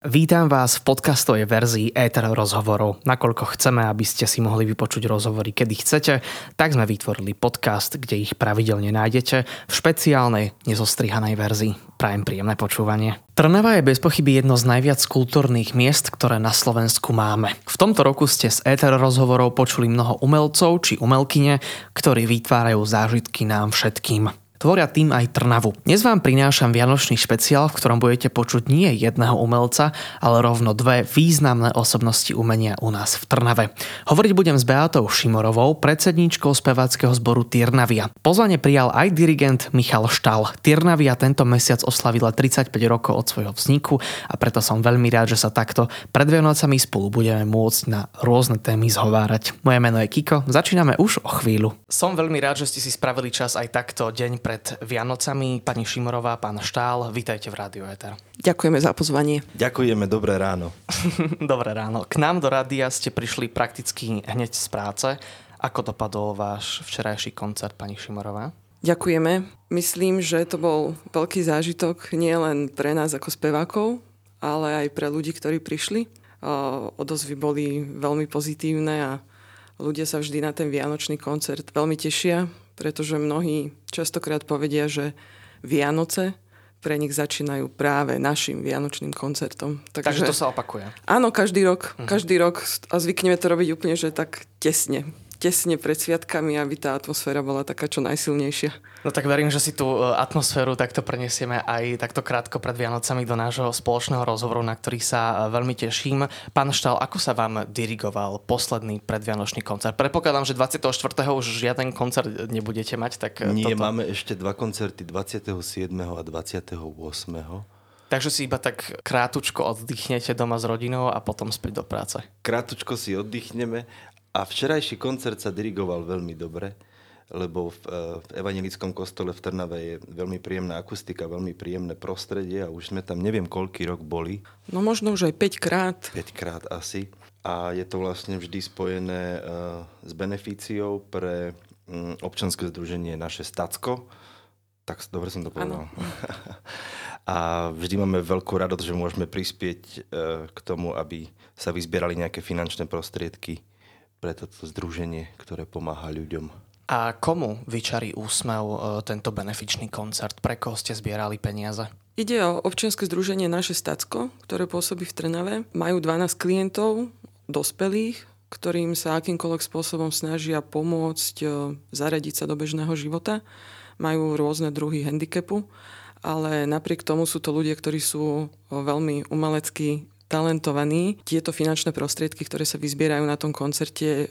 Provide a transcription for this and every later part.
Vítam vás v podcastovej verzii Ether rozhovorov. Nakoľko chceme, aby ste si mohli vypočuť rozhovory, kedy chcete, tak sme vytvorili podcast, kde ich pravidelne nájdete v špeciálnej, nezostrihanej verzii. Prajem príjemné počúvanie. Trnava je bez pochyby jedno z najviac kultúrnych miest, ktoré na Slovensku máme. V tomto roku ste z Ether rozhovorov počuli mnoho umelcov či umelkyne, ktorí vytvárajú zážitky nám všetkým. Tvoria tým aj Trnavu. Dnes vám prinášam vianočný špeciál, v ktorom budete počuť nie jedného umelca, ale rovno dve významné osobnosti umenia u nás v Trnave. Hovoriť budem s Beatou Šimorovou, predsedníčkou speváckého zboru Tyrnavia. Pozvanie prijal aj dirigent Michal Štal. Tyrnavia tento mesiac oslavila 35 rokov od svojho vzniku a preto som veľmi rád, že sa takto pred Vianocami spolu budeme môcť na rôzne témy zhovárať. Moje meno je Kiko, začíname už o chvíľu. Som veľmi rád, že ste si spravili čas aj takto deň pred Vianocami. Pani Šimorová, pán Štál, vítajte v Rádiu Eter. Ďakujeme za pozvanie. Ďakujeme, dobré ráno. dobré ráno. K nám do rádia ste prišli prakticky hneď z práce. Ako dopadol váš včerajší koncert, pani Šimorová? Ďakujeme. Myslím, že to bol veľký zážitok nielen pre nás ako spevákov, ale aj pre ľudí, ktorí prišli. Odozvy boli veľmi pozitívne a ľudia sa vždy na ten vianočný koncert veľmi tešia pretože mnohí častokrát povedia, že Vianoce pre nich začínajú práve našim vianočným koncertom. Takže, Takže to sa opakuje. Áno, každý rok. Uh-huh. Každý rok a zvykneme to robiť úplne, že tak tesne tesne pred sviatkami, aby tá atmosféra bola taká čo najsilnejšia. No tak verím, že si tú e, atmosféru takto prenesieme aj takto krátko pred Vianocami do nášho spoločného rozhovoru, na ktorý sa e, veľmi teším. Pán Štal, ako sa vám dirigoval posledný predvianočný koncert? Predpokladám, že 24. už žiaden koncert nebudete mať, tak e, Nie, toto... máme ešte dva koncerty 27. a 28. Takže si iba tak krátučko oddychnete doma s rodinou a potom späť do práce. Krátučko si oddychneme a včerajší koncert sa dirigoval veľmi dobre, lebo v, e, v evangelickom kostole v Trnave je veľmi príjemná akustika, veľmi príjemné prostredie a už sme tam neviem koľký rok boli. No možno už aj 5 krát. 5 krát asi. A je to vlastne vždy spojené uh, s beneficiou pre um, občanské združenie naše Stacko. Tak dobre som to povedal. a vždy máme veľkú radosť, že môžeme prispieť uh, k tomu, aby sa vyzbierali nejaké finančné prostriedky pre toto združenie, ktoré pomáha ľuďom. A komu vyčarí úsmev e, tento benefičný koncert? Pre koho ste zbierali peniaze? Ide o občianske združenie Naše Stacko, ktoré pôsobí v Trnave. Majú 12 klientov, dospelých, ktorým sa akýmkoľvek spôsobom snažia pomôcť e, zaradiť sa do bežného života. Majú rôzne druhy handicapu, ale napriek tomu sú to ľudia, ktorí sú e, veľmi umelecky talentovaní. Tieto finančné prostriedky, ktoré sa vyzbierajú na tom koncerte,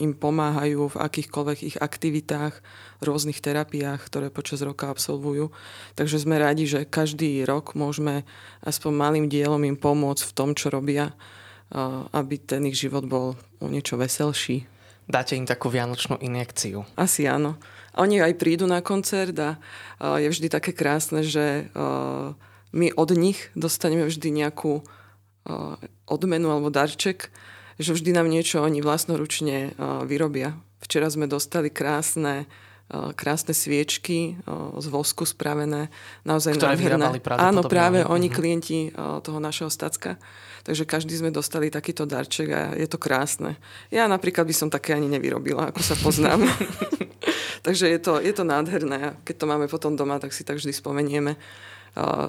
im pomáhajú v akýchkoľvek ich aktivitách, rôznych terapiách, ktoré počas roka absolvujú. Takže sme radi, že každý rok môžeme aspoň malým dielom im pomôcť v tom, čo robia, aby ten ich život bol o niečo veselší. Dáte im takú vianočnú injekciu? Asi áno. Oni aj prídu na koncert a je vždy také krásne, že my od nich dostaneme vždy nejakú odmenu alebo darček, že vždy nám niečo oni vlastnoručne vyrobia. Včera sme dostali krásne krásne sviečky z vosku spravené, naozaj Ktoré nádherné. Áno, práve oni, uh-huh. klienti toho našeho stacka. Takže každý sme dostali takýto darček a je to krásne. Ja napríklad by som také ani nevyrobila, ako sa poznám. Takže je to, je to nádherné. Keď to máme potom doma, tak si tak vždy spomenieme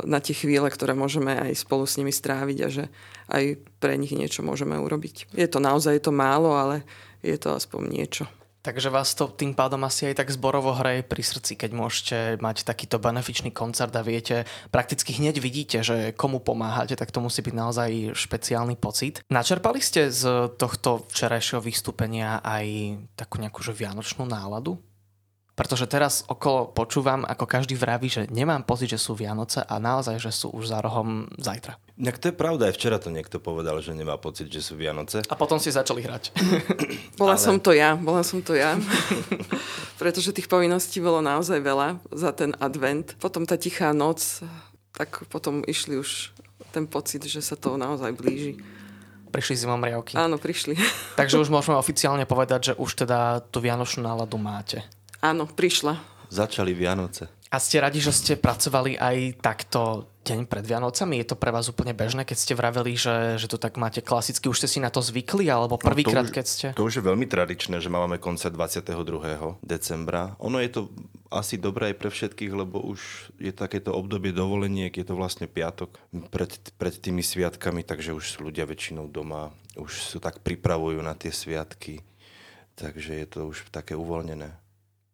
na tie chvíle, ktoré môžeme aj spolu s nimi stráviť a že aj pre nich niečo môžeme urobiť. Je to naozaj je to málo, ale je to aspoň niečo. Takže vás to tým pádom asi aj tak zborovo hraje pri srdci, keď môžete mať takýto benefičný koncert a viete, prakticky hneď vidíte, že komu pomáhate, tak to musí byť naozaj špeciálny pocit. Načerpali ste z tohto včerajšieho vystúpenia aj takú nejakú že vianočnú náladu? Pretože teraz okolo počúvam, ako každý vraví, že nemám pocit, že sú Vianoce a naozaj, že sú už za rohom zajtra. Tak to je pravda, aj včera to niekto povedal, že nemá pocit, že sú Vianoce. A potom si začali hrať. bola Ale... som to ja, bola som to ja. Pretože tých povinností bolo naozaj veľa za ten advent. Potom tá tichá noc, tak potom išli už ten pocit, že sa to naozaj blíži prišli zimomriavky. Áno, prišli. Takže už môžeme oficiálne povedať, že už teda tú vianočnú náladu máte. Áno, prišla. Začali Vianoce. A ste radi, že ste pracovali aj takto deň pred Vianocami? Je to pre vás úplne bežné, keď ste vraveli, že, že to tak máte klasicky, už ste si na to zvykli, alebo prvýkrát, no keď ste? To už je veľmi tradičné, že máme koncert 22. decembra. Ono je to asi dobré aj pre všetkých, lebo už je takéto obdobie dovoleniek, je to vlastne piatok pred, pred tými sviatkami, takže už sú ľudia väčšinou doma, už sú tak pripravujú na tie sviatky, takže je to už také uvoľnené.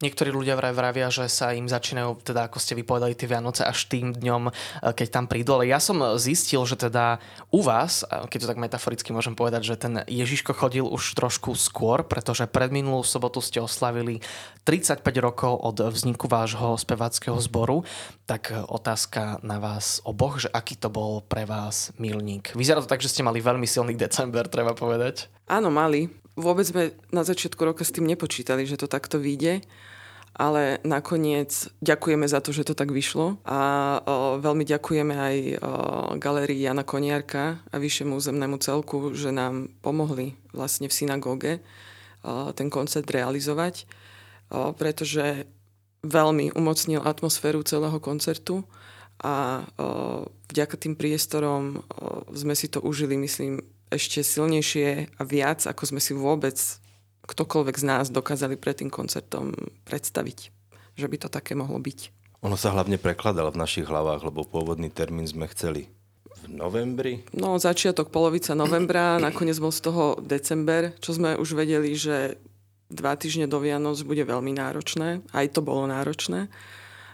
Niektorí ľudia vraj vravia, že sa im začínajú, teda ako ste vypovedali, tie Vianoce až tým dňom, e, keď tam prídu. Ale ja som zistil, že teda u vás, keď to tak metaforicky môžem povedať, že ten Ježiško chodil už trošku skôr, pretože pred minulú sobotu ste oslavili 35 rokov od vzniku vášho speváckého zboru. Tak otázka na vás oboch, že aký to bol pre vás milník. Vyzerá to tak, že ste mali veľmi silný december, treba povedať. Áno, mali. Vôbec sme na začiatku roka s tým nepočítali, že to takto vyjde ale nakoniec ďakujeme za to, že to tak vyšlo. A o, veľmi ďakujeme aj o, galérii Jana Koniarka a vyššiemu územnému celku, že nám pomohli vlastne v synagóge o, ten koncert realizovať, o, pretože veľmi umocnil atmosféru celého koncertu a o, vďaka tým priestorom o, sme si to užili, myslím, ešte silnejšie a viac, ako sme si vôbec ktokoľvek z nás dokázali pred tým koncertom predstaviť, že by to také mohlo byť. Ono sa hlavne prekladalo v našich hlavách, lebo pôvodný termín sme chceli v novembri. No, začiatok, polovica novembra, nakoniec bol z toho december, čo sme už vedeli, že dva týždne do Vianoc bude veľmi náročné. Aj to bolo náročné,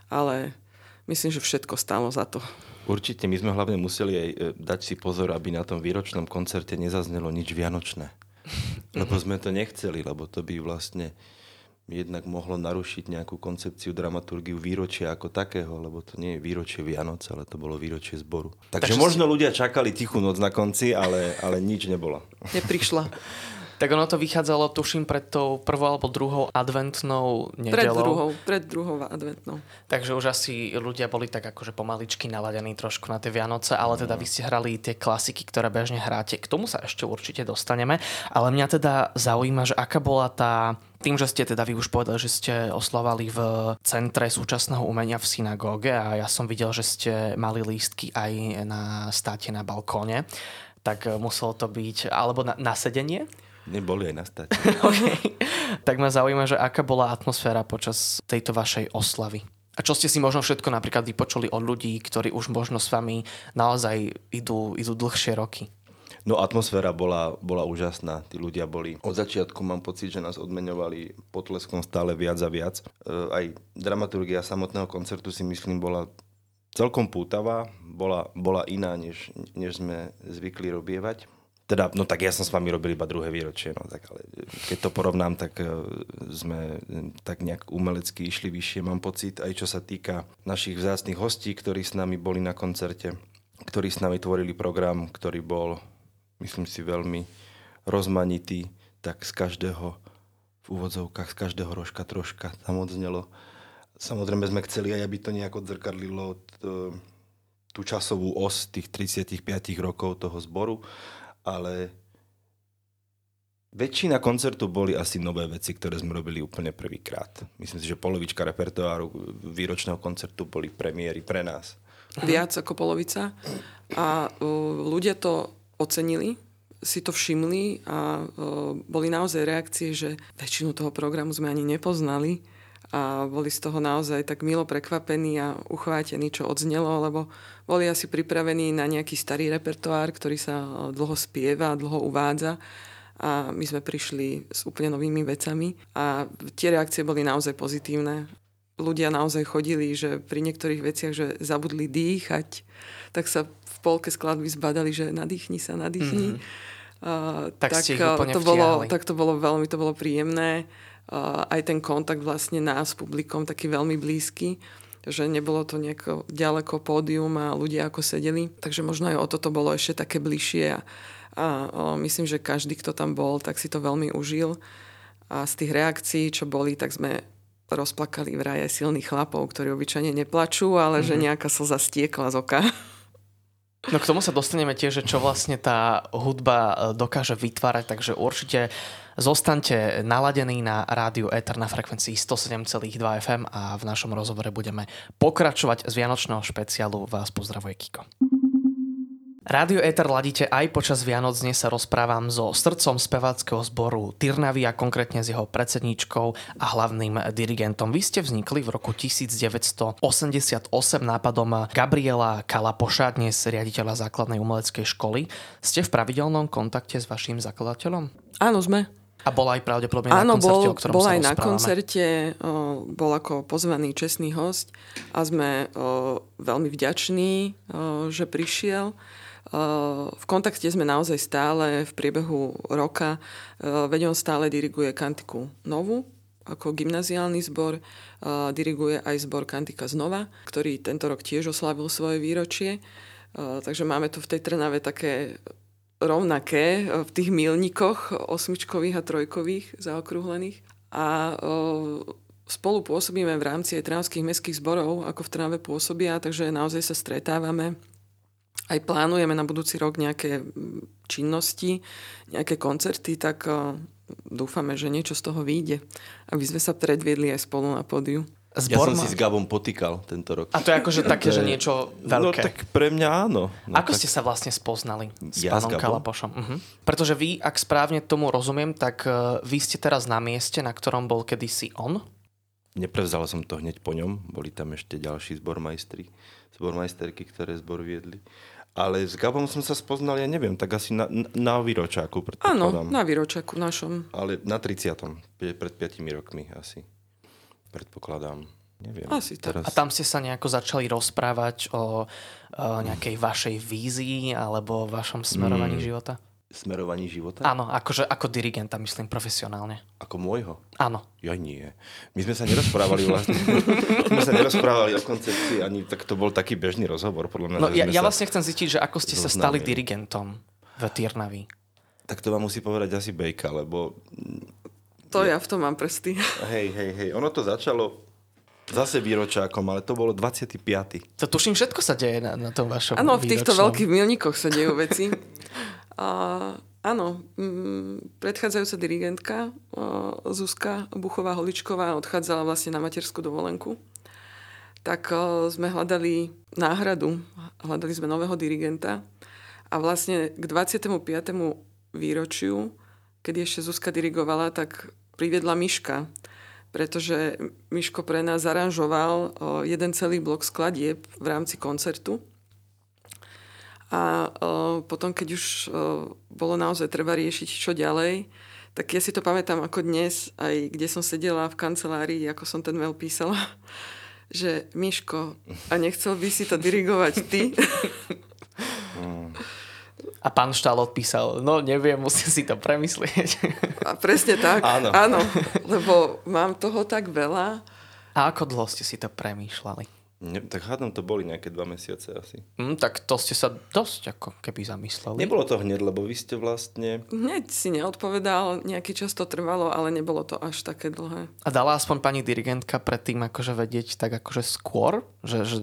ale myslím, že všetko stálo za to. Určite, my sme hlavne museli aj e, dať si pozor, aby na tom výročnom koncerte nezaznelo nič vianočné. Lebo sme to nechceli, lebo to by vlastne jednak mohlo narušiť nejakú koncepciu dramaturgiu výročia ako takého, lebo to nie je výročie Vianoc, ale to bolo výročie zboru. Takže, Takže možno si... ľudia čakali tichú noc na konci, ale, ale nič nebolo. Neprišla. Tak ono to vychádzalo, tuším, pred tou prvou alebo druhou adventnou nedelou. Pred druhou, pred druhou adventnou. Takže už asi ľudia boli tak akože pomaličky naladení trošku na tie Vianoce, ale teda vy ste hrali tie klasiky, ktoré bežne hráte. K tomu sa ešte určite dostaneme. Ale mňa teda zaujíma, že aká bola tá tým, že ste teda vy už povedali, že ste oslovali v Centre súčasného umenia v synagóge a ja som videl, že ste mali lístky aj na státe na balkóne, tak muselo to byť, alebo na, na sedenie? Neboli aj na okay. Tak ma zaujíma, že aká bola atmosféra počas tejto vašej oslavy. A čo ste si možno všetko napríklad vypočuli od ľudí, ktorí už možno s vami naozaj idú, idú dlhšie roky? No atmosféra bola, bola úžasná. Tí ľudia boli, od začiatku mám pocit, že nás odmeňovali potleskom stále viac a viac. E, aj dramaturgia samotného koncertu si myslím bola celkom pútavá, bola, bola iná, než, než sme zvykli robievať. Teda, no tak ja som s vami robil iba druhé výročie, no tak ale keď to porovnám, tak uh, sme e, tak nejak umelecky išli vyššie, mám pocit, aj čo sa týka našich vzácných hostí, ktorí s nami boli na koncerte, ktorí s nami tvorili program, ktorý bol, myslím si, veľmi rozmanitý, tak z každého, v úvodzovkách, z každého rožka troška tam odznelo. Samozrejme sme chceli aj, aby to nejako odzrkadlilo tú časovú os tých 35 rokov toho zboru ale väčšina koncertu boli asi nové veci, ktoré sme robili úplne prvýkrát. Myslím si, že polovička repertoáru výročného koncertu boli premiéry pre nás. Viac ako polovica. A uh, ľudia to ocenili, si to všimli a uh, boli naozaj reakcie, že väčšinu toho programu sme ani nepoznali a boli z toho naozaj tak milo prekvapení a uchvátení, čo odznelo, lebo boli asi pripravení na nejaký starý repertoár, ktorý sa e, dlho spieva, dlho uvádza a my sme prišli s úplne novými vecami a tie reakcie boli naozaj pozitívne. Ľudia naozaj chodili, že pri niektorých veciach, že zabudli dýchať, tak sa v polke skladby zbadali, že nadýchni sa, nadýchni. Mm-hmm. Uh, tak, tak, e, to bolo, tak to bolo veľmi to bolo príjemné aj ten kontakt vlastne nás s publikom taký veľmi blízky že nebolo to nejako ďaleko pódium a ľudia ako sedeli. Takže možno aj o toto bolo ešte také bližšie a, a o, myslím, že každý, kto tam bol, tak si to veľmi užil. A z tých reakcií, čo boli, tak sme rozplakali vraj aj silných chlapov, ktorí obyčajne neplačú, ale mm-hmm. že mhm. nejaká slza stiekla z oka. No k tomu sa dostaneme tiež, že čo vlastne tá hudba e, dokáže vytvárať, takže určite Zostaňte naladení na rádiu Ether na frekvencii 107,2 FM a v našom rozhovore budeme pokračovať z Vianočného špeciálu. Vás pozdravuje Kiko. Rádio Ether ladíte aj počas Vianoc. Dnes sa rozprávam so srdcom speváckého zboru Tyrnavy a konkrétne s jeho predsedničkou a hlavným dirigentom. Vy ste vznikli v roku 1988 nápadom Gabriela Kalapoša, dnes riaditeľa základnej umeleckej školy. Ste v pravidelnom kontakte s vašim zakladateľom? Áno, sme. A bol aj pravdepodobne Áno, na koncerte, bol, o ktorom bol aj na koncerte, o, bol ako pozvaný čestný host a sme o, veľmi vďační, o, že prišiel. V kontakte sme naozaj stále v priebehu roka, veď on stále diriguje kantiku novú, ako gymnaziálny zbor, diriguje aj zbor Kantika znova, ktorý tento rok tiež oslavil svoje výročie. Takže máme tu v tej Trnave také rovnaké v tých milníkoch osmičkových a trojkových zaokrúhlených. A spolu pôsobíme v rámci aj trnavských mestských zborov, ako v Trnave pôsobia, takže naozaj sa stretávame aj plánujeme na budúci rok nejaké činnosti, nejaké koncerty, tak dúfame, že niečo z toho vyjde. Aby sme sa predviedli aj spolu na pódiu. Zbor ja som si s Gabom potýkal tento rok. A to je akože také, že niečo no, veľké. No tak pre mňa áno. No, Ako tak... ste sa vlastne spoznali s ja pánom s Kalapošom? Uh-huh. Pretože vy, ak správne tomu rozumiem, tak uh, vy ste teraz na mieste, na ktorom bol kedysi on? Neprevzal som to hneď po ňom. Boli tam ešte ďalší zbormajstri, zbormajsterky, ktoré zbor viedli. Ale s Gabom som sa spoznal, ja neviem, tak asi na, na výročáku. Áno, na výročáku našom. Ale na 30. Pred 5 rokmi asi. Predpokladám. Neviem. Asi teraz. A tam ste sa nejako začali rozprávať o, o nejakej vašej vízii alebo o vašom smerovaní mm. života? smerovaní života? Áno, akože ako dirigenta, myslím, profesionálne. Ako môjho? Áno. Ja nie. My sme sa nerozprávali vlastne. sme sa nerozprávali o koncepcii, ani tak to bol taký bežný rozhovor, podľa mňa. No, ja, ja vlastne chcem zistiť, že ako ste sa stali dirigentom v Tyrnavi. Tak to vám musí povedať asi Bejka, lebo... To ja, ja v tom mám prsty. Hej, hej, hej. Ono to začalo zase výročákom, ale to bolo 25. To tuším, všetko sa deje na, na tom vašom Áno, v týchto veľkých milníkoch sa dejú veci. Áno, m, predchádzajúca dirigentka Zuzka Buchová-Holičková odchádzala vlastne na materskú dovolenku. Tak sme hľadali náhradu, hľadali sme nového dirigenta a vlastne k 25. výročiu, keď ešte Zuzka dirigovala, tak priviedla Miška, pretože Miško pre nás zaranžoval jeden celý blok skladieb v rámci koncertu a potom, keď už bolo naozaj treba riešiť, čo ďalej, tak ja si to pamätám ako dnes, aj kde som sedela v kancelárii, ako som ten mail písala, že Miško, a nechcel by si to dirigovať ty? A pán Štál odpísal, no neviem, musím si to premyslieť. A presne tak, áno. áno lebo mám toho tak veľa. A ako dlho ste si to premýšľali? Ne, tak hádam to boli nejaké dva mesiace asi. Mm, tak to ste sa dosť ako keby zamysleli. Nebolo to hneď, lebo vy ste vlastne... Hneď si neodpovedal, nejaký čas to trvalo, ale nebolo to až také dlhé. A dala aspoň pani dirigentka predtým akože vedieť tak akože skôr? Že, že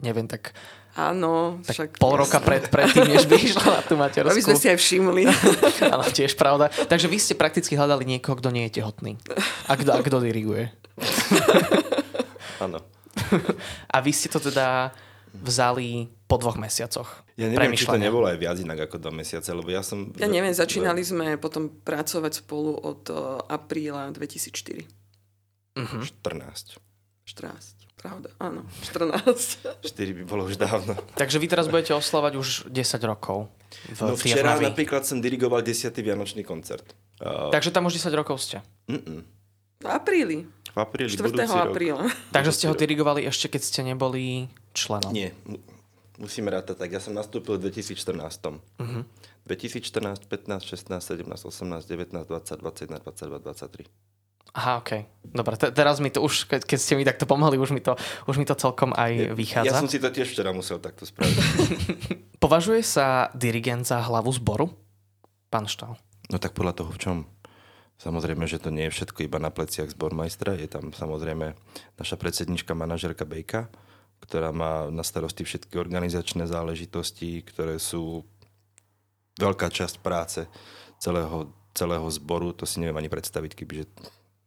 neviem, tak... Áno, tak však... pol roka pred, predtým, než by išla na tú materskú. Aby sme si aj všimli. Áno, tiež pravda. Takže vy ste prakticky hľadali niekoho, kto nie je tehotný. A kto, a kto diriguje. Áno. a vy ste to teda vzali po dvoch mesiacoch. Ja neviem, či to nebolo aj viac inak ako dva mesiace, lebo ja som... Ja neviem, začínali sme potom pracovať spolu od uh, apríla 2004. Uh-huh. 14. 14. Pravda, áno. 14. 4 by bolo už dávno. Takže vy teraz budete oslovať už 10 rokov. V no včera Tiernavi. napríklad som dirigoval 10. Vianočný koncert. Uh... Takže tam už 10 rokov ste? Mm-mm. V apríli. V apríli, 4. apríla. Takže ste ho dirigovali ešte, keď ste neboli členom? Nie, musíme rátať tak. Ja som nastúpil v 2014. Uh-huh. 2014, 15, 16, 17, 18, 19, 20, 21, 22, 23. Aha, OK. Dobre, te, teraz mi to už, keď, keď ste mi takto pomohli, už mi to, už mi to celkom aj vychádza. Ja som si to tiež včera musel takto spraviť. Považuje sa dirigent za hlavu zboru? Pán Štál. No tak podľa toho v čom? Samozrejme, že to nie je všetko iba na pleciach zbormajstra. Je tam samozrejme naša predsednička, manažerka Bejka, ktorá má na starosti všetky organizačné záležitosti, ktoré sú veľká časť práce celého celého zboru, to si neviem ani predstaviť, kebyže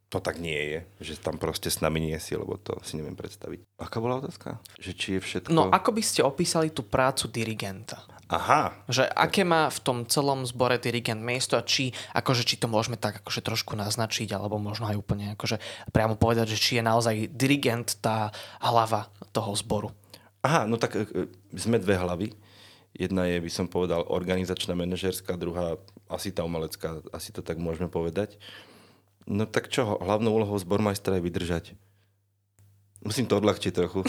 to tak nie je, že tam proste s nami nie si, lebo to si neviem predstaviť. Aká bola otázka? Že či je všetko... No, ako by ste opísali tú prácu dirigenta? Aha. Že aké má v tom celom zbore dirigent miesto a či, akože, či to môžeme tak akože trošku naznačiť, alebo možno aj úplne akože priamo povedať, že či je naozaj dirigent tá hlava toho zboru. Aha, no tak e, e, sme dve hlavy. Jedna je, by som povedal, organizačná, manažerská, druhá asi tá umelecká, asi to tak môžeme povedať. No tak čo, hlavnou úlohou zbormajstra je vydržať. Musím to odľahčiť trochu.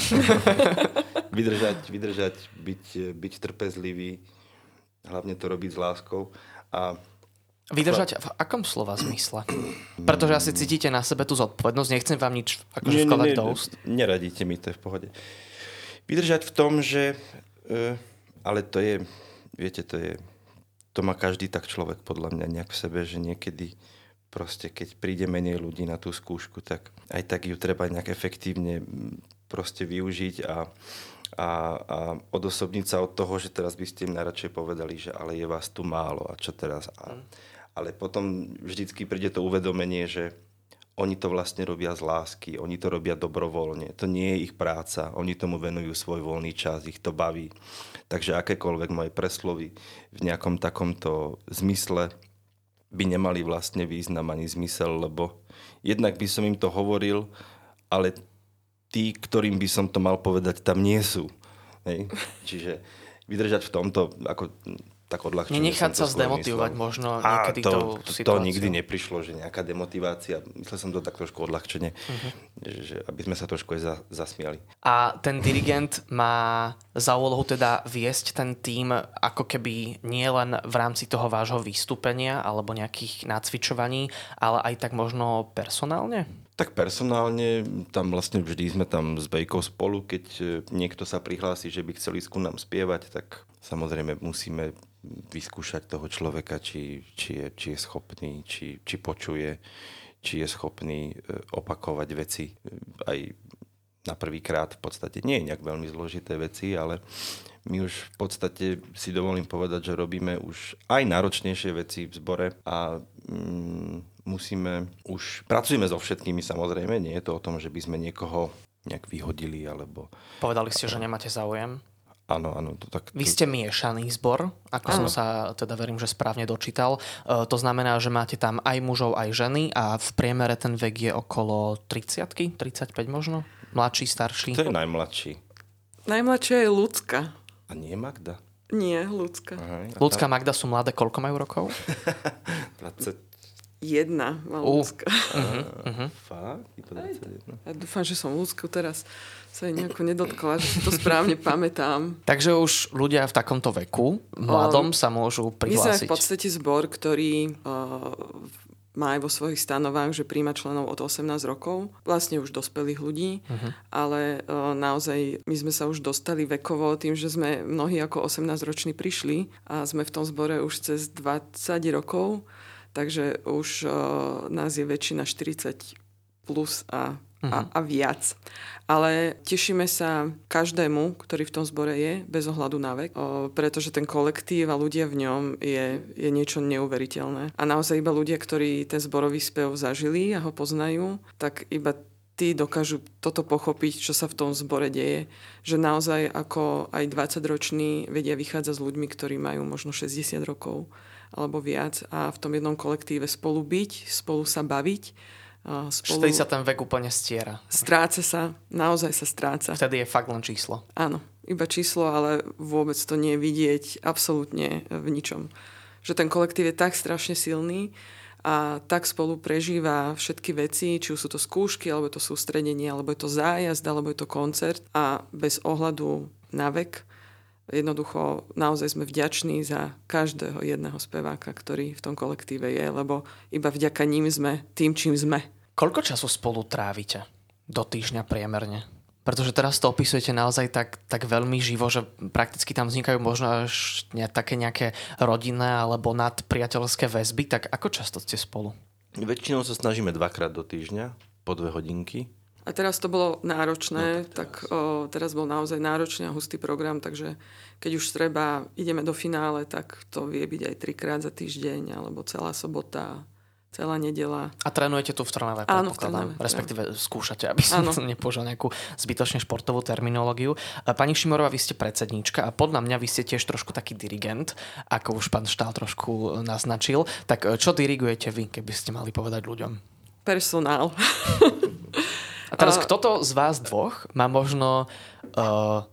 vydržať, vydržať, byť, byť trpezlivý, hlavne to robiť s láskou. A Vydržať v akom slova zmysle? Pretože asi cítite na sebe tú zodpovednosť, nechcem vám nič akože vkladať do úst. Neradíte mi, to je v pohode. Vydržať v tom, že... Uh, ale to je, viete, to je... To má každý tak človek podľa mňa nejak v sebe, že niekedy proste keď príde menej ľudí na tú skúšku, tak aj tak ju treba nejak efektívne proste využiť a, a, a odosobniť sa od toho, že teraz by ste im najradšej povedali, že ale je vás tu málo a čo teraz. A, mm. ale potom vždycky príde to uvedomenie, že oni to vlastne robia z lásky, oni to robia dobrovoľne. To nie je ich práca, oni tomu venujú svoj voľný čas, ich to baví. Takže akékoľvek moje preslovy v nejakom takomto zmysle by nemali vlastne význam ani zmysel, lebo jednak by som im to hovoril, ale tí, ktorým by som to mal povedať, tam nie sú. Hej? Čiže vydržať v tomto, ako tak odľahčene. Nenechať sa zdemotivovať myslel. možno niekedy to, to, to nikdy neprišlo, že nejaká demotivácia. Myslel som to tak trošku odľahčene, uh-huh. že, aby sme sa trošku aj za, zasmiali. A ten dirigent má za úlohu teda viesť ten tým ako keby nie len v rámci toho vášho vystúpenia alebo nejakých nácvičovaní, ale aj tak možno personálne? Tak personálne, tam vlastne vždy sme tam s Bejkou spolu, keď e, niekto sa prihlási, že by chceli ísť nám spievať, tak samozrejme musíme vyskúšať toho človeka, či, či, je, či je schopný, či, či počuje, či je schopný e, opakovať veci aj na prvýkrát v podstate. Nie je nejak veľmi zložité veci, ale my už v podstate si dovolím povedať, že robíme už aj náročnejšie veci v zbore a mm, musíme už, pracujeme so všetkými samozrejme, nie je to o tom, že by sme niekoho nejak vyhodili alebo... Povedali ste, že nemáte záujem? Áno, áno. To tak, Vy ste miešaný zbor, ako áno. som sa teda verím, že správne dočítal. E, to znamená, že máte tam aj mužov, aj ženy a v priemere ten vek je okolo 30 35 možno? Mladší, starší? To je najmladší. Najmladšia je ľudská. A nie Magda? Nie, ľudská. Ľudská Magda sú mladé, koľko majú rokov? 20 Jedna mal uh. ľudská. Uh-huh, uh-huh. Fakt? Ja dúfam, že som ľudskou teraz sa jej nejako nedotkla, že si to správne pamätám. Takže už ľudia v takomto veku, mladom, um, sa môžu prihlásiť. My sme v podstate zbor, ktorý uh, má aj vo svojich stanovách, že príjma členov od 18 rokov, vlastne už dospelých ľudí, uh-huh. ale uh, naozaj my sme sa už dostali vekovo tým, že sme mnohí ako 18-roční prišli a sme v tom zbore už cez 20 rokov takže už uh, nás je väčšina 40 plus a, uh-huh. a, mhm. a viac. Ale tešíme sa každému, ktorý v tom zbore je, bez ohľadu na vek, o, pretože ten kolektív a ľudia v ňom je, je niečo neuveriteľné. A naozaj iba ľudia, ktorí ten zborový spev zažili a ho poznajú, tak iba tí dokážu toto pochopiť, čo sa v tom zbore deje. Že naozaj ako aj 20-roční vedia vychádzať s ľuďmi, ktorí majú možno 60 rokov alebo viac a v tom jednom kolektíve spolu byť, spolu sa baviť. Spolu... Vtedy sa ten vek úplne stiera. Stráca sa, naozaj sa stráca. Vtedy je fakt len číslo. Áno, iba číslo, ale vôbec to nie je vidieť absolútne v ničom. Že ten kolektív je tak strašne silný a tak spolu prežíva všetky veci, či už sú to skúšky, alebo to sústredenie, alebo je to zájazd, alebo je to koncert a bez ohľadu na vek Jednoducho naozaj sme vďační za každého jedného speváka, ktorý v tom kolektíve je, lebo iba vďaka ním sme tým, čím sme. Koľko času spolu trávite do týždňa priemerne? Pretože teraz to opisujete naozaj tak, tak veľmi živo, že prakticky tam vznikajú možno až ne, také nejaké rodinné alebo nadpriateľské väzby. Tak ako často ste spolu? Väčšinou sa snažíme dvakrát do týždňa, po dve hodinky. A teraz to bolo náročné, no, tak, tak o, teraz bol naozaj náročný a hustý program, takže keď už treba, ideme do finále, tak to vie byť aj trikrát za týždeň, alebo celá sobota, celá nedela. A trénujete tu v Trnave, Áno, v Trnave. Respektíve ja. skúšate, aby som Áno. nepoužil nejakú zbytočne športovú terminológiu. Pani Šimorová, vy ste predsedníčka a podľa mňa vy ste tiež trošku taký dirigent, ako už pán Štál trošku naznačil. Tak čo dirigujete vy, keby ste mali povedať ľuďom? Personál. A teraz, a... kto to z vás dvoch má možno uh,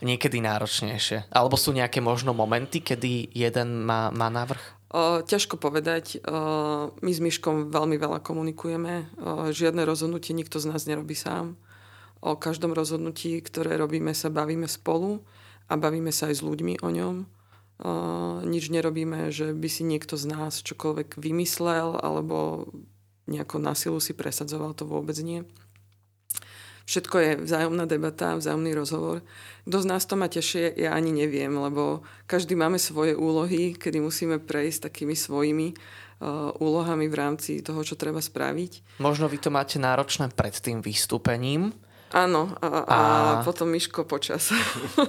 niekedy náročnejšie? Alebo sú nejaké možno momenty, kedy jeden má, má návrh? Uh, ťažko povedať. Uh, my s Myškom veľmi veľa komunikujeme. Uh, žiadne rozhodnutie nikto z nás nerobí sám. O každom rozhodnutí, ktoré robíme, sa bavíme spolu a bavíme sa aj s ľuďmi o ňom. Uh, nič nerobíme, že by si niekto z nás čokoľvek vymyslel alebo nejako na silu si presadzoval, to vôbec nie. Všetko je vzájomná debata, vzájomný rozhovor. Kto z nás to má ťažšie, ja ani neviem, lebo každý máme svoje úlohy, kedy musíme prejsť takými svojimi uh, úlohami v rámci toho, čo treba spraviť. Možno vy to máte náročné pred tým vystúpením. Áno, a, a, a... potom Myško počas.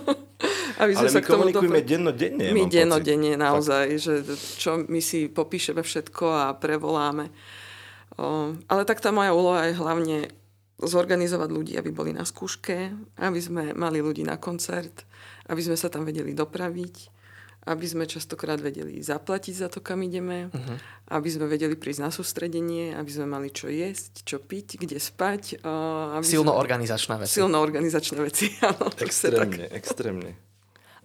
Aby sme Ale sa my k tomu komunikujeme dopre... dennodenne. My dennodenne naozaj, tak. že čo my si popíšeme všetko a prevoláme. O, ale tak tá moja úloha je hlavne zorganizovať ľudí, aby boli na skúške, aby sme mali ľudí na koncert, aby sme sa tam vedeli dopraviť, aby sme častokrát vedeli zaplatiť za to, kam ideme, uh-huh. aby sme vedeli prísť na sústredenie, aby sme mali čo jesť, čo piť, kde spať. Aby silno sme... organizačné veci. Silno organizačné veci, áno. Extrémne, extrémne.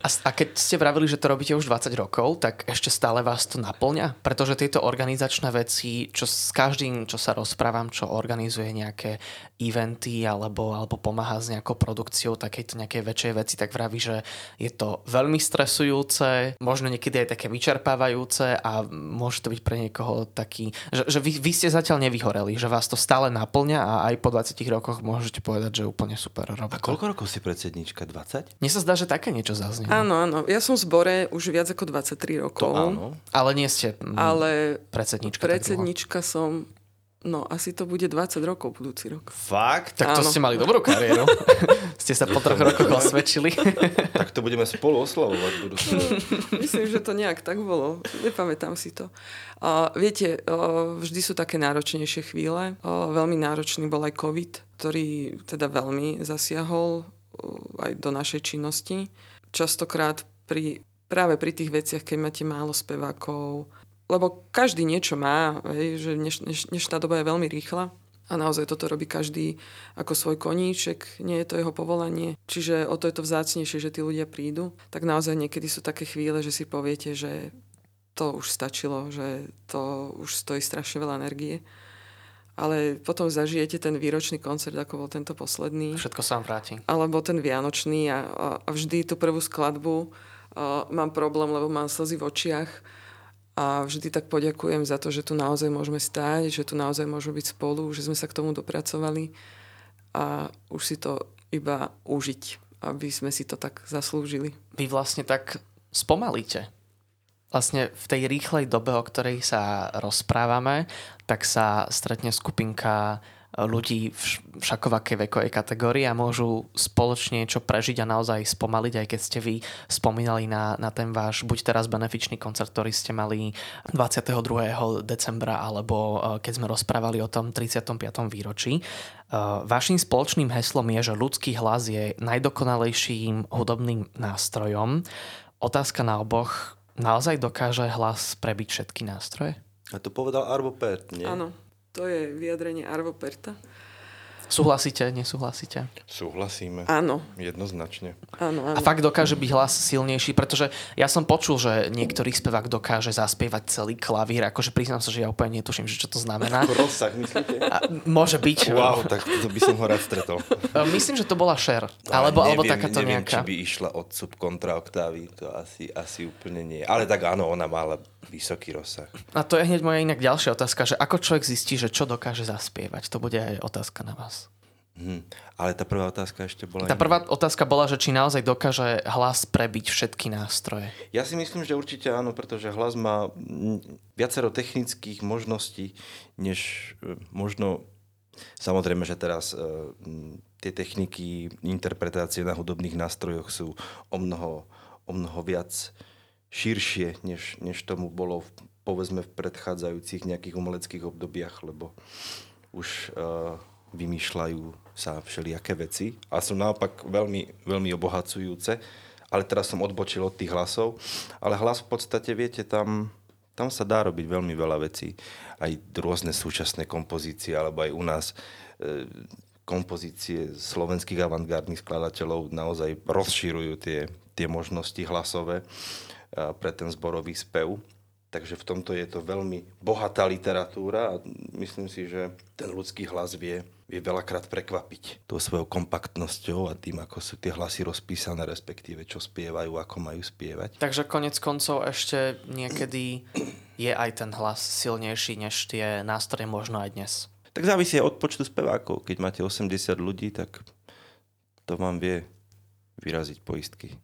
A, a keď ste vravili, že to robíte už 20 rokov, tak ešte stále vás to naplňa? Pretože tieto organizačné veci, čo s každým, čo sa rozprávam, čo organizuje nejaké eventy alebo, alebo pomáha s nejakou produkciou takejto nejakej väčšej veci, tak vraví, že je to veľmi stresujúce, možno niekedy aj také vyčerpávajúce a môže to byť pre niekoho taký, že, že vy, vy ste zatiaľ nevyhoreli, že vás to stále naplňa a aj po 20 rokoch môžete povedať, že úplne super robota. A koľko rokov si predsednička? 20? Mne sa zdá, že také niečo zaznie. Áno, áno. Ja som v zbore už viac ako 23 rokov. To áno. Ale nie ste mm, Ale predsednička. Predsednička som No, asi to bude 20 rokov budúci rok. Fakt? Tak to Áno. ste mali dobrú kariéru. ste sa po troch rokoch osvedčili. tak to budeme spolu oslavovať budúci rok. Myslím, že to nejak tak bolo. Nepamätám si to. Uh, viete, uh, vždy sú také náročnejšie chvíle. Uh, veľmi náročný bol aj COVID, ktorý teda veľmi zasiahol uh, aj do našej činnosti častokrát pri, práve pri tých veciach, keď máte málo spevákov, lebo každý niečo má, hej, že dneš, dneš, dnešná doba je veľmi rýchla a naozaj toto robí každý ako svoj koníček, nie je to jeho povolanie, čiže o to je to vzácnejšie, že tí ľudia prídu, tak naozaj niekedy sú také chvíle, že si poviete, že to už stačilo, že to už stojí strašne veľa energie ale potom zažijete ten výročný koncert, ako bol tento posledný. Všetko sa vám vráti. Alebo ten vianočný a, a vždy tú prvú skladbu a mám problém, lebo mám slzy v očiach a vždy tak poďakujem za to, že tu naozaj môžeme stáť, že tu naozaj môžeme byť spolu, že sme sa k tomu dopracovali a už si to iba užiť, aby sme si to tak zaslúžili. Vy vlastne tak spomalíte vlastne v tej rýchlej dobe, o ktorej sa rozprávame, tak sa stretne skupinka e, ľudí v všakovakej vekovej kategórii a môžu spoločne niečo prežiť a naozaj spomaliť, aj keď ste vy spomínali na, na ten váš buď teraz benefičný koncert, ktorý ste mali 22. decembra, alebo e, keď sme rozprávali o tom 35. výročí. E, vašim spoločným heslom je, že ľudský hlas je najdokonalejším hudobným nástrojom. Otázka na oboch naozaj dokáže hlas prebiť všetky nástroje? A to povedal Arvo Pert, nie? Áno, to je vyjadrenie Arvo Perta. Súhlasíte, nesúhlasíte? Súhlasíme. Áno. Jednoznačne. Áno, áno. A fakt dokáže byť hlas silnejší, pretože ja som počul, že niektorý spevák dokáže zaspievať celý klavír, akože priznám sa, že ja úplne netuším, že čo to znamená. Rozsah, myslíte? A, môže byť. Wow, tak to by som ho rád stretol. Myslím, že to bola Cher. Alebo, neviem, alebo takáto neviem, nejaká. či by išla od sub kontra oktávy, to asi, asi úplne nie. Ale tak áno, ona má vysoký rozsah. A to je hneď moja inak ďalšia otázka, že ako človek zistí, že čo dokáže zaspievať? To bude aj otázka na vás. Hmm. Ale tá prvá otázka ešte bola... Tá prvá otázka bola, že či naozaj dokáže hlas prebiť všetky nástroje. Ja si myslím, že určite áno, pretože hlas má viacero technických možností, než e, možno Samozrejme, že teraz uh, tie techniky interpretácie na hudobných nástrojoch sú o mnoho, o mnoho viac širšie, než, než tomu bolo v, povedzme v predchádzajúcich nejakých umeleckých obdobiach, lebo už uh, vymýšľajú sa všelijaké veci a sú naopak veľmi, veľmi obohacujúce. Ale teraz som odbočil od tých hlasov. Ale hlas v podstate, viete, tam, tam sa dá robiť veľmi veľa vecí. Aj rôzne súčasné kompozície, alebo aj u nás e, kompozície slovenských avantgardných skladateľov naozaj rozširujú tie, tie možnosti hlasové pre ten zborový spev. Takže v tomto je to veľmi bohatá literatúra a myslím si, že ten ľudský hlas vie, vie veľakrát prekvapiť tou svojou kompaktnosťou a tým, ako sú tie hlasy rozpísané, respektíve čo spievajú, ako majú spievať. Takže konec koncov ešte niekedy je aj ten hlas silnejší než tie nástroje možno aj dnes. Tak závisí od počtu spevákov. Keď máte 80 ľudí, tak to vám vie vyraziť poistky.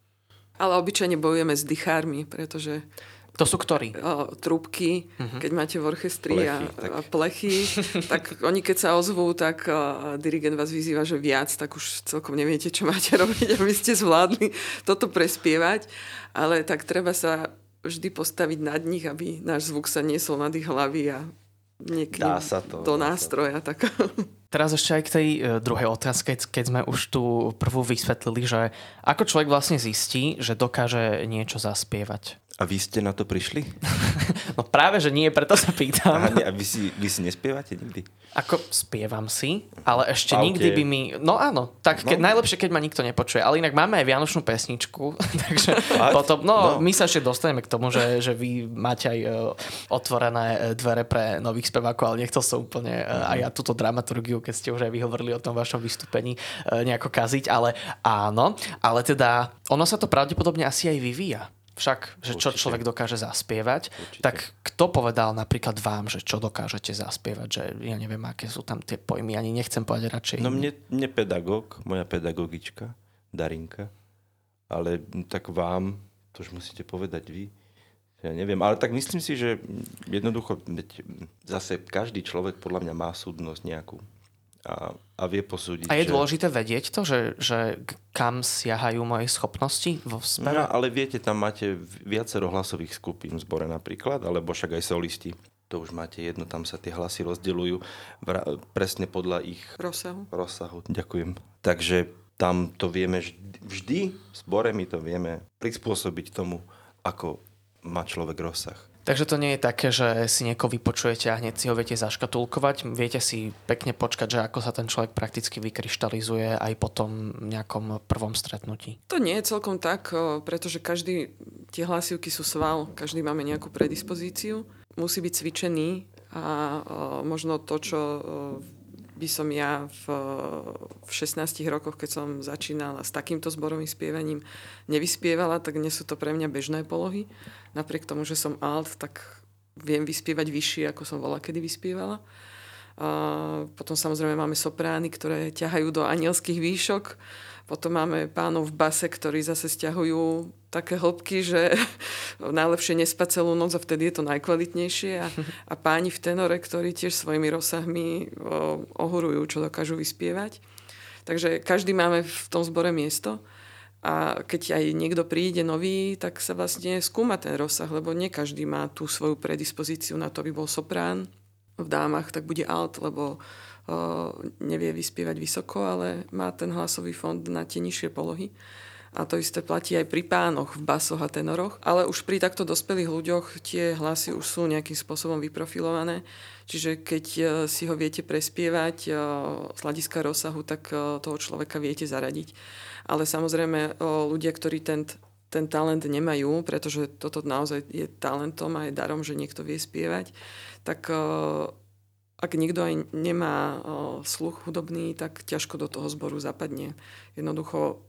Ale obyčajne bojujeme s dychármi, pretože to sú ktorí? O, trúbky, uh-huh. keď máte v orchestri plechy, a, tak. a plechy, tak oni keď sa ozvú, tak a, dirigent vás vyzýva, že viac, tak už celkom neviete, čo máte robiť, aby ste zvládli toto prespievať. Ale tak treba sa vždy postaviť nad nich, aby náš zvuk sa niesol nad ich hlavy a niekým dá sa to, do nástroja. Tak. Teraz ešte aj k tej e, druhej otázke, keď sme už tú prvú vysvetlili, že ako človek vlastne zistí, že dokáže niečo zaspievať. A vy ste na to prišli? no práve, že nie, preto sa pýtam. Aha, nie, a vy si, vy si nespievate nikdy? Ako spievam si, ale ešte a, nikdy okay. by mi... No áno, tak keď, no. najlepšie, keď ma nikto nepočuje. Ale inak máme aj Vianočnú pesničku, takže a, potom... No, no, my sa ešte dostaneme k tomu, že, že vy máte aj uh, otvorené e, dvere pre nových spevákov, ale nechcel som úplne uh, aj ja túto dramaturgiu, keď ste už aj vyhovorili o tom vašom vystúpení, uh, nejako kaziť, ale áno. Ale teda ono sa to pravdepodobne asi aj vyvíja však, že čo Určite. človek dokáže zaspievať, Určite. tak kto povedal napríklad vám, že čo dokážete zaspievať, že ja neviem, aké sú tam tie pojmy, ani nechcem povedať radšej. No mne, mne pedagóg, moja pedagogička, Darinka, ale tak vám, to už musíte povedať vy, ja neviem, ale tak myslím si, že jednoducho, zase každý človek podľa mňa má súdnosť nejakú a, a vie posúdiť. A je že... dôležité vedieť to, že, že kam siahajú moje schopnosti vo smere? No, ale viete, tam máte viacero hlasových skupín v zbore napríklad, alebo však aj solisti. To už máte jedno, tam sa tie hlasy rozdeľujú vra- presne podľa ich rozsahu. rozsahu. Ďakujem. Takže tam to vieme vždy, v zbore my to vieme prispôsobiť tomu, ako má človek rozsah. Takže to nie je také, že si niekoho vypočujete a hneď si ho viete zaškatulkovať. Viete si pekne počkať, že ako sa ten človek prakticky vykryštalizuje aj po tom nejakom prvom stretnutí. To nie je celkom tak, pretože každý, tie hlasivky sú sval, každý máme nejakú predispozíciu. Musí byť cvičený a možno to, čo by som ja v, v 16 rokoch, keď som začínala s takýmto zborovým spievaním, nevyspievala, tak nie sú to pre mňa bežné polohy. Napriek tomu, že som alt, tak viem vyspievať vyššie, ako som bola, kedy vyspievala. Potom samozrejme máme soprány, ktoré ťahajú do anielských výšok. Potom máme pánov v base, ktorí zase stiahujú také hĺbky, že najlepšie nespať celú noc a vtedy je to najkvalitnejšie. A, a páni v tenore, ktorí tiež svojimi rozsahmi o, ohorujú, čo dokážu vyspievať. Takže každý máme v tom zbore miesto. A keď aj niekto príde nový, tak sa vlastne skúma ten rozsah, lebo nie každý má tú svoju predispozíciu na to, aby bol soprán. V dámach tak bude alt, lebo nevie vyspievať vysoko, ale má ten hlasový fond na tie nižšie polohy. A to isté platí aj pri pánoch v basoch a tenoroch. Ale už pri takto dospelých ľuďoch tie hlasy už sú nejakým spôsobom vyprofilované. Čiže keď e, si ho viete prespievať e, z hľadiska rozsahu, tak e, toho človeka viete zaradiť. Ale samozrejme ľudia, ktorí ten, ten talent nemajú, pretože toto naozaj je talentom a je darom, že niekto vie spievať, tak ak niekto aj nemá sluch hudobný, tak ťažko do toho zboru zapadne. Jednoducho,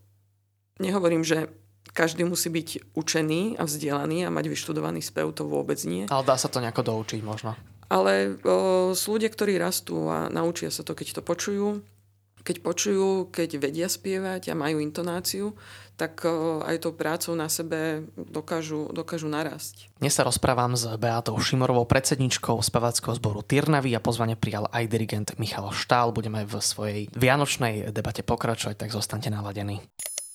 nehovorím, že každý musí byť učený a vzdelaný a mať vyštudovaný spev, to vôbec nie. Ale dá sa to nejako doučiť možno. Ale o, sú ľudia, ktorí rastú a naučia sa to, keď to počujú. Keď počujú, keď vedia spievať a majú intonáciu, tak aj tou prácou na sebe dokážu, dokážu narásť. Dnes sa rozprávam s Beatou Šimorovou, predsedničkou spevackého zboru Tyrnavy a pozvanie prijal aj dirigent Michal Štál. Budeme v svojej vianočnej debate pokračovať, tak zostaňte naladení.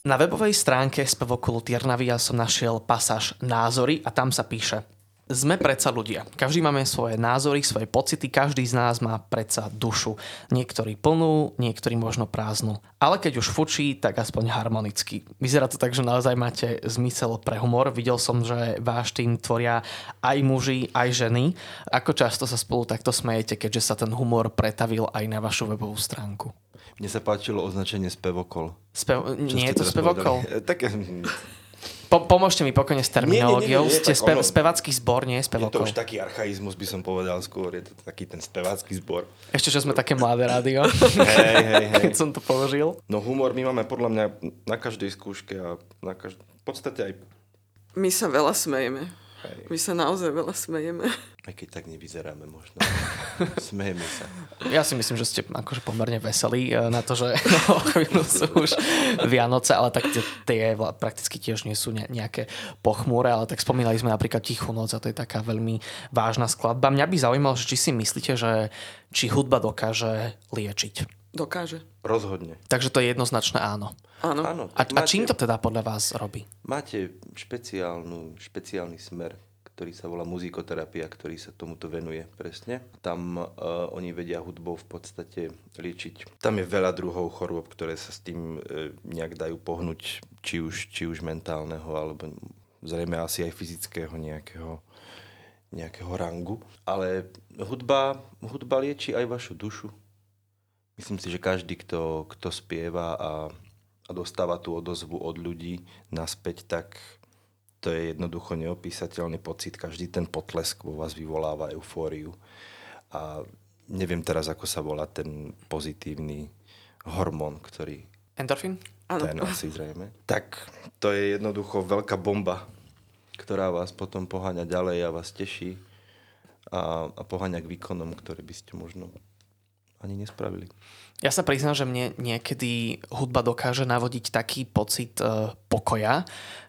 Na webovej stránke spevokulu Tyrnavy som našiel pasáž názory a tam sa píše sme predsa ľudia. Každý máme svoje názory, svoje pocity, každý z nás má predsa dušu. Niektorí plnú, niektorí možno prázdnu. Ale keď už fučí, tak aspoň harmonicky. Vyzerá to tak, že naozaj máte zmysel pre humor. Videl som, že váš tým tvoria aj muži, aj ženy. Ako často sa spolu takto smejete, keďže sa ten humor pretavil aj na vašu webovú stránku? Mne sa páčilo označenie spevokol. Spev... Nie je to spevokol? Tak po, pomôžte mi pokojne s terminológiou. Nie, nie, nie, nie, Ste spe, ono, spevacký zbor, nie spevokol. Je to už taký archaizmus, by som povedal skôr. Je to taký ten spevácky zbor. Ešte, že sme také mladé rádio. hej, hej, hej. Keď som to položil. No humor my máme podľa mňa na každej skúške a na každ- v podstate aj... My sa veľa smejeme. Hej. My sa naozaj veľa smejeme. Aj keď tak nevyzeráme možno. Smejeme sa. Ja si myslím, že ste akože pomerne veselí eh, na to, že no, chvíľu sú už Vianoce, ale tak tie prakticky tiež nie sú nejaké pochmúre, ale tak spomínali sme napríklad Tichú noc a to je taká veľmi vážna skladba. Mňa by zaujímalo, že či si myslíte, že či hudba dokáže liečiť. Dokáže. Rozhodne. Takže to je jednoznačné áno. Áno. áno a, máte, a čím to teda podľa vás robí? Máte špeciálnu, špeciálny smer, ktorý sa volá muzikoterapia, ktorý sa tomuto venuje presne. Tam uh, oni vedia hudbou v podstate liečiť. Tam je veľa druhov chorôb, ktoré sa s tým uh, nejak dajú pohnúť, či už, či už mentálneho, alebo zrejme asi aj fyzického nejakého nejakého rangu. Ale hudba, hudba lieči aj vašu dušu. Myslím si, že každý, kto, kto spieva a a dostáva tú odozvu od ľudí naspäť, tak to je jednoducho neopísateľný pocit. Každý ten potlesk vo vás vyvoláva eufóriu. A neviem teraz, ako sa volá ten pozitívny hormón, ktorý... Endorfín? Ten asi zrejme. Tak to je jednoducho veľká bomba, ktorá vás potom poháňa ďalej a vás teší a, a poháňa k výkonom, ktoré by ste možno ani nespravili. Ja sa priznám, že mne niekedy hudba dokáže navodiť taký pocit e, pokoja,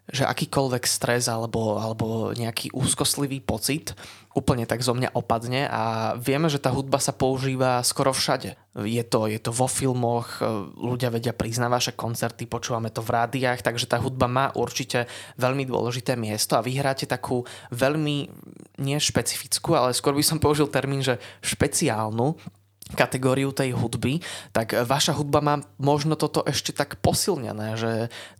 že akýkoľvek stres alebo, alebo nejaký úzkostlivý pocit úplne tak zo mňa opadne a vieme, že tá hudba sa používa skoro všade. Je to, je to vo filmoch, e, ľudia vedia na vaše koncerty, počúvame to v rádiách, takže tá hudba má určite veľmi dôležité miesto a vy hráte takú veľmi nešpecifickú, ale skôr by som použil termín, že špeciálnu kategóriu tej hudby, tak vaša hudba má možno toto ešte tak posilnené, že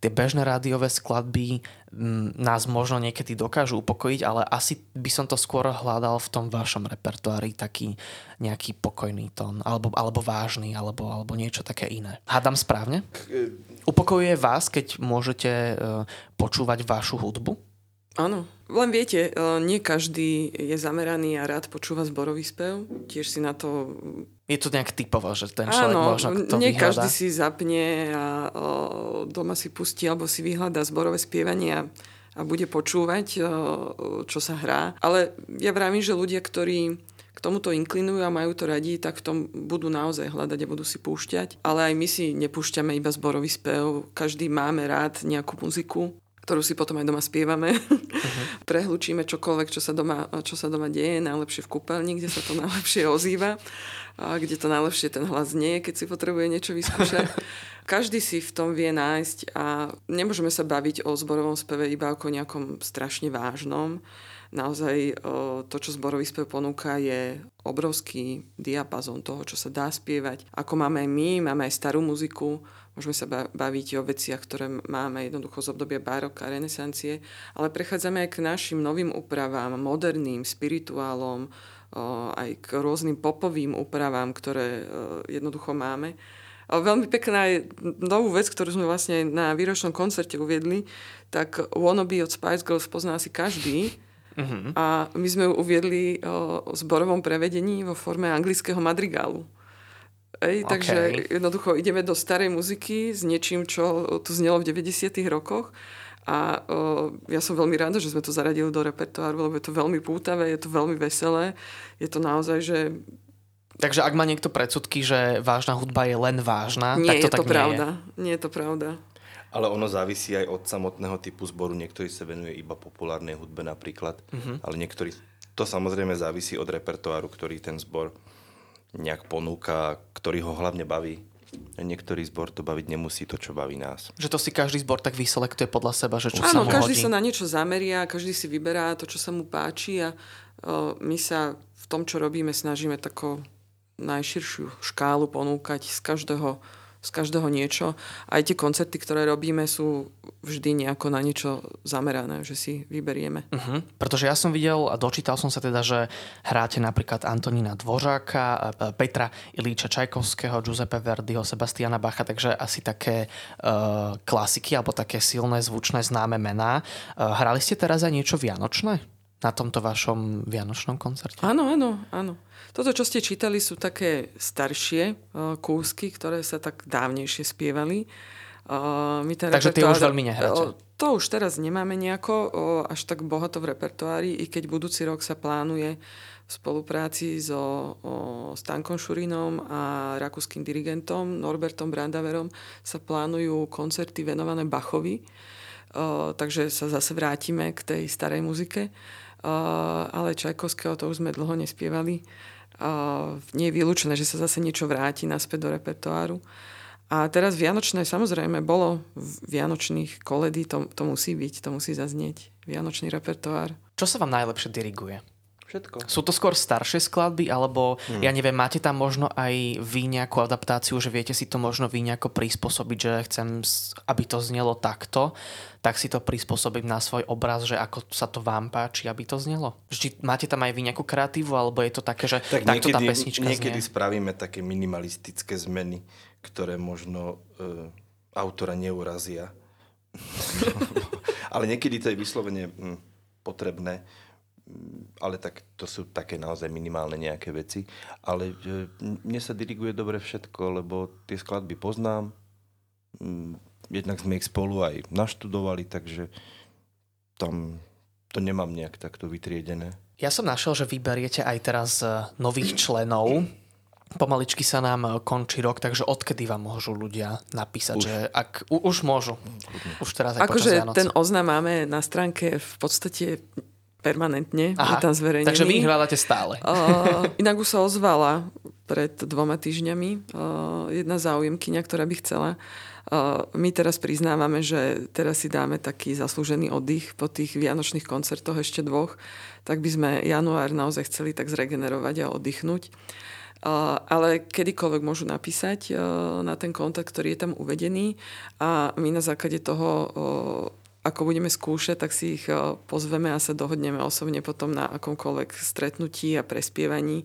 tie bežné rádiové skladby mm, nás možno niekedy dokážu upokojiť, ale asi by som to skôr hľadal v tom vašom repertoári taký nejaký pokojný tón, alebo, alebo vážny, alebo, alebo niečo také iné. Hádam správne? Upokojuje vás, keď môžete e, počúvať vašu hudbu? Áno. Len viete, e, nie každý je zameraný a rád počúva zborový spev. Tiež si na to... Je to nejak typovo, že ten človek Áno, možno to nie vyhľadá. každý si zapne a doma si pustí alebo si vyhľadá zborové spievanie a, a bude počúvať, e, čo sa hrá. Ale ja vravím, že ľudia, ktorí k tomuto inklinujú a majú to radi, tak v tom budú naozaj hľadať a budú si púšťať. Ale aj my si nepúšťame iba zborový spev. Každý máme rád nejakú muziku ktorú si potom aj doma spievame. Uh-huh. Prehlučíme čokoľvek, čo sa, doma, čo sa doma deje, najlepšie v kúpeľni, kde sa to najlepšie ozýva, a kde to najlepšie ten hlas nie je, keď si potrebuje niečo vyskúšať. Každý si v tom vie nájsť a nemôžeme sa baviť o zborovom speve iba ako nejakom strašne vážnom. Naozaj to, čo zborový spev ponúka, je obrovský diapazon toho, čo sa dá spievať. Ako máme aj my, máme aj starú muziku, Môžeme sa baviť o veciach, ktoré máme jednoducho z obdobia baroka a renesancie, ale prechádzame aj k našim novým úpravám, moderným, spirituálom, aj k rôznym popovým úpravám, ktoré jednoducho máme. Veľmi pekná je novú vec, ktorú sme vlastne na výročnom koncerte uviedli, tak Wannabe od Spice Girls pozná asi každý. Uh-huh. A my sme ju uviedli o zborovom prevedení vo forme anglického madrigálu. Ej, okay. Takže jednoducho ideme do starej muziky s niečím, čo tu znelo v 90. rokoch. A o, ja som veľmi rada, že sme to zaradili do repertoáru, lebo je to veľmi pútavé, je to veľmi veselé. Je to naozaj, že Takže ak má niekto predsudky, že vážna hudba je len vážna, nie tak to je tak to nie pravda. je. Nie je to pravda. Ale ono závisí aj od samotného typu zboru. Niektorý sa venuje iba populárnej hudbe napríklad, uh-huh. ale niektorý... To samozrejme závisí od repertoáru, ktorý ten zbor nejak ponúka, ktorý ho hlavne baví. Niektorý zbor to baviť nemusí to, čo baví nás. Že to si každý zbor tak vyselektuje podľa seba, že čo Áno, sa mu každý hodí. sa na niečo zameria, každý si vyberá to, čo sa mu páči a o, my sa v tom, čo robíme, snažíme tako najširšiu škálu ponúkať z každého, z každého niečo. Aj tie koncerty, ktoré robíme, sú vždy nejako na niečo zamerané, že si vyberieme. Uh-huh. Pretože ja som videl a dočítal som sa teda, že hráte napríklad Antonína Dvořáka, e, Petra Ilíča Čajkovského, Giuseppe Verdiho, Sebastiana Bacha, takže asi také uh, klasiky alebo také silné, zvučné, známe mená. Uh, hrali ste teraz aj niečo vianočné na tomto vašom vianočnom koncerte? Áno, áno, áno. Toto, čo ste čítali, sú také staršie uh, kúsky, ktoré sa tak dávnejšie spievali. Uh, my ten Takže tie už repertoár- veľmi nehráte? O, to už teraz nemáme nejako o, až tak bohato v repertoári, i keď budúci rok sa plánuje v spolupráci so o, Stankom Šurinom a rakúskym dirigentom Norbertom Brandaverom sa plánujú koncerty venované Bachovi. O, takže sa zase vrátime k tej starej muzike. Ale Čajkovského to už sme dlho nespievali. Nie je vylúčené, že sa zase niečo vráti naspäť do repertoáru. A teraz Vianočné, samozrejme, bolo v Vianočných koledy, to, to musí byť, to musí zaznieť. Vianočný repertoár. Čo sa vám najlepšie diriguje? Všetko. Sú to skôr staršie skladby, alebo hmm. ja neviem, máte tam možno aj vy nejakú adaptáciu, že viete si to možno vy nejako prispôsobiť, že chcem, aby to znelo takto, tak si to prispôsobím na svoj obraz, že ako sa to vám páči, aby to znelo. Vždy máte tam aj vy nejakú kreatívu, alebo je to také, že Tak takto tá niekedy, pesnička niekedy znie? spravíme také minimalistické zmeny, ktoré možno e, autora neurazia. ale niekedy to je vyslovene mm, potrebné. Mm, Ale tak to sú také naozaj minimálne nejaké veci. Ale mne sa diriguje dobre všetko, lebo tie skladby poznám. Mm, Jednak sme ich spolu aj naštudovali, takže tam to nemám nejak takto vytriedené. Ja som našiel, že vyberiete aj teraz e, nových členov. Pomaličky sa nám e, končí rok, takže odkedy vám môžu ľudia napísať, Už. že ak, u, už môžu. Už teraz aj Akože ten oznam máme na stránke v podstate permanentne, je tam zverejnený. takže vy ich hľadáte stále. Uh, inak už sa ozvala pred dvoma týždňami uh, jedna záujemkyňa, ktorá by chcela. My teraz priznávame, že teraz si dáme taký zaslúžený oddych po tých vianočných koncertoch ešte dvoch, tak by sme január naozaj chceli tak zregenerovať a oddychnúť. Ale kedykoľvek môžu napísať na ten kontakt, ktorý je tam uvedený a my na základe toho ako budeme skúšať, tak si ich eh, pozveme a sa dohodneme osobne potom na akomkoľvek stretnutí a prespievaní.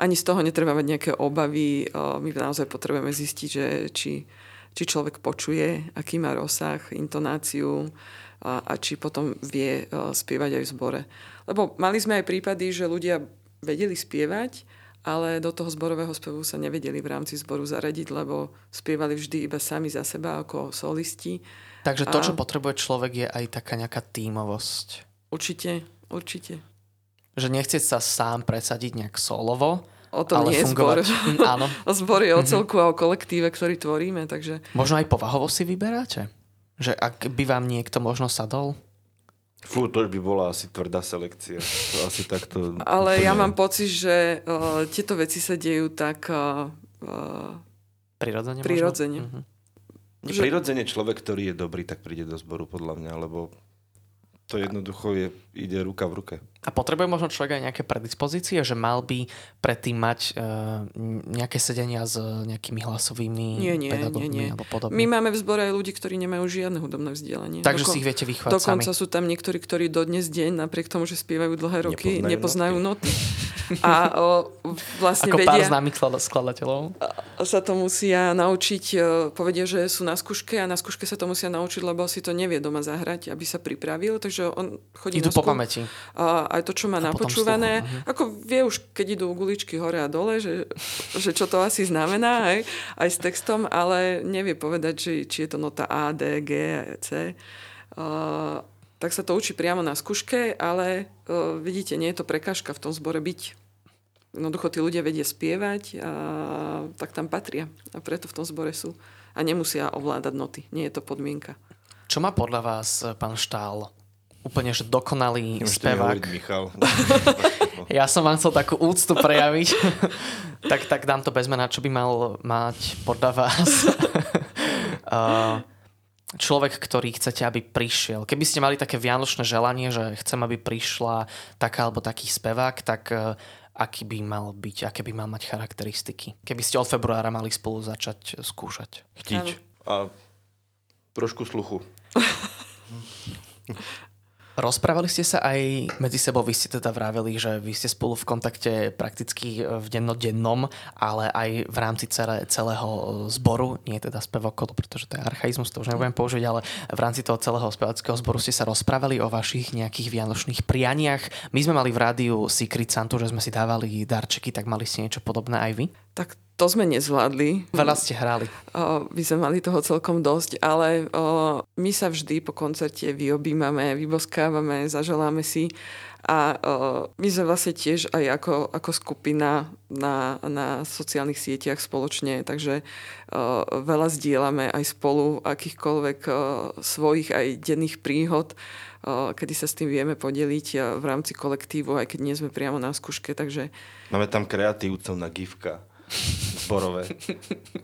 Ani z toho netreba mať nejaké obavy. eh, My naozaj potrebujeme zistiť, že či, či človek počuje, aký má rozsah, intonáciu a, a či potom vie spievať aj v zbore. Lebo mali sme aj prípady, že ľudia vedeli spievať, ale do toho zborového spevu sa nevedeli v rámci zboru zaradiť, lebo spievali vždy iba sami za seba ako solisti. Takže to, A- čo potrebuje človek, je aj taká nejaká tímovosť. Určite, určite. Že nechcieť sa sám presadiť nejak solovo, O tom ale nie je zbor. fungovať. Mm, áno. Zbor je o celku a o kolektíve, ktorý tvoríme, takže Možno aj povahovo si vyberáte? Že ak by vám niekto možno sadol? Fú, to by bola asi tvrdá selekcia. To asi takto... Ale ja mám pocit, že uh, tieto veci sa dejú tak uh, Prirodzene? možno? Prirodzene. Mhm. Že- Prirodzene človek, ktorý je dobrý, tak príde do zboru podľa mňa, lebo to jednoducho je, ide ruka v ruke. A potrebuje možno človek aj nejaké predispozície, že mal by predtým mať uh, nejaké sedenia s nejakými hlasovými Nie, nie, pedagógmi nie, nie. alebo podobne. my máme v zbore aj ľudí, ktorí nemajú žiadne hudobné vzdelanie. Takže Doko- si ich viete vychovať Dokonca sami. sú tam niektorí, ktorí dodnes deň, napriek tomu, že spievajú dlhé roky, Nepoznajú nepoznajú, noty. A o, vlastne Ako pár vedia, známych sklad- skladateľov. sa to musia naučiť, e, povedia, že sú na skúške a na skúške sa to musia naučiť, lebo si to nevie doma zahrať, aby sa pripravil, takže on chodí Idú na po skú- pamäti. A aj to, čo má A napočúvané, ako vie už, keď idú guličky hore a dole, že, že čo to asi znamená, aj, aj s textom, ale nevie povedať, či, či je to nota A, D, G, C. Uh, tak sa to učí priamo na skúške, ale uh, vidíte, nie je to prekážka v tom zbore byť. Jednoducho tí ľudia vedia spievať, a, tak tam patria. A preto v tom zbore sú. A nemusia ovládať noty. Nie je to podmienka. Čo má podľa vás, pán Štál, úplne že dokonalý Nemôžete spevák? Michal. ja som vám chcel takú úctu prejaviť. tak, tak dám to bez mena, čo by mal mať podľa vás. uh, človek, ktorý chcete, aby prišiel. Keby ste mali také vianočné želanie, že chcem, aby prišla taká alebo taký spevák, tak uh, aký by mal byť, aké by mal mať charakteristiky? Keby ste od februára mali spolu začať skúšať. Chtiť. A trošku sluchu. Rozprávali ste sa aj medzi sebou, vy ste teda vraveli, že vy ste spolu v kontakte prakticky v dennodennom, ale aj v rámci celé, celého zboru, nie teda spevokolu, pretože to je archaizmus, to už nebudem použiť, ale v rámci toho celého spevackého zboru ste sa rozprávali o vašich nejakých vianočných prianiach. My sme mali v rádiu Secret Santu, že sme si dávali darčeky, tak mali ste niečo podobné aj vy? Tak to sme nezvládli. Veľa ste hrali. O, my sme mali toho celkom dosť, ale o, my sa vždy po koncerte vyobímame, vyboskávame, zaželáme si a o, my sme vlastne tiež aj ako, ako skupina na, na sociálnych sieťach spoločne, takže o, veľa zdieľame aj spolu akýchkoľvek o, svojich aj denných príhod, o, kedy sa s tým vieme podeliť v rámci kolektívu, aj keď nie sme priamo na skúške, takže... Máme tam kreatívcov na gifka zborové.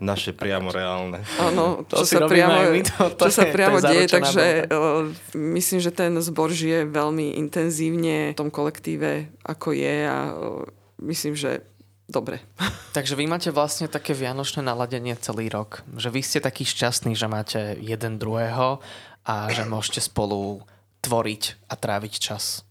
Naše priamo reálne. Áno, čo sa priamo, my, to, to čo je, sa priamo deje, takže uh, myslím, že ten zbor žije veľmi intenzívne v tom kolektíve, ako je a uh, myslím, že dobre. Takže vy máte vlastne také vianočné naladenie celý rok. Že vy ste takí šťastní, že máte jeden druhého a že môžete spolu tvoriť a tráviť čas.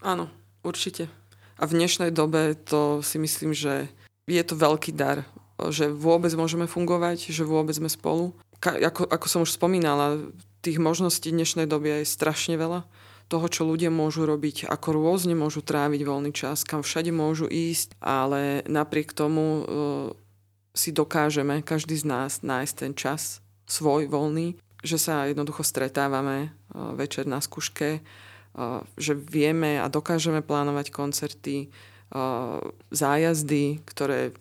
Áno, určite. A v dnešnej dobe to si myslím, že je to veľký dar, že vôbec môžeme fungovať, že vôbec sme spolu. Ka- ako, ako som už spomínala, tých možností dnešnej doby je strašne veľa. Toho, čo ľudia môžu robiť, ako rôzne môžu tráviť voľný čas, kam všade môžu ísť, ale napriek tomu uh, si dokážeme, každý z nás, nájsť ten čas svoj voľný, že sa jednoducho stretávame uh, večer na skúške, uh, že vieme a dokážeme plánovať koncerty, zájazdy, ktoré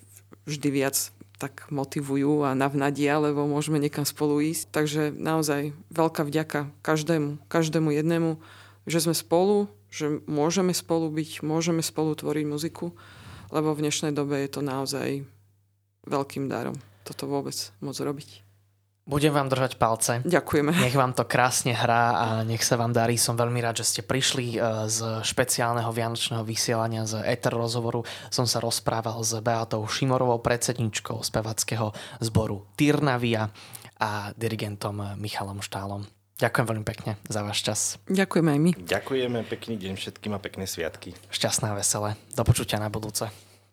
vždy viac tak motivujú a navnadia, lebo môžeme niekam spolu ísť. Takže naozaj veľká vďaka každému, každému jednému, že sme spolu, že môžeme spolu byť, môžeme spolu tvoriť muziku, lebo v dnešnej dobe je to naozaj veľkým darom toto vôbec môcť robiť. Budem vám držať palce. Ďakujeme. Nech vám to krásne hrá a nech sa vám darí. Som veľmi rád, že ste prišli e, z špeciálneho vianočného vysielania z Ether rozhovoru. Som sa rozprával s Beatou Šimorovou, predsedničkou spevackého zboru Tyrnavia a dirigentom Michalom Štálom. Ďakujem veľmi pekne za váš čas. Ďakujeme aj my. Ďakujeme, pekný deň všetkým a pekné sviatky. Šťastné a veselé. Do počutia na budúce.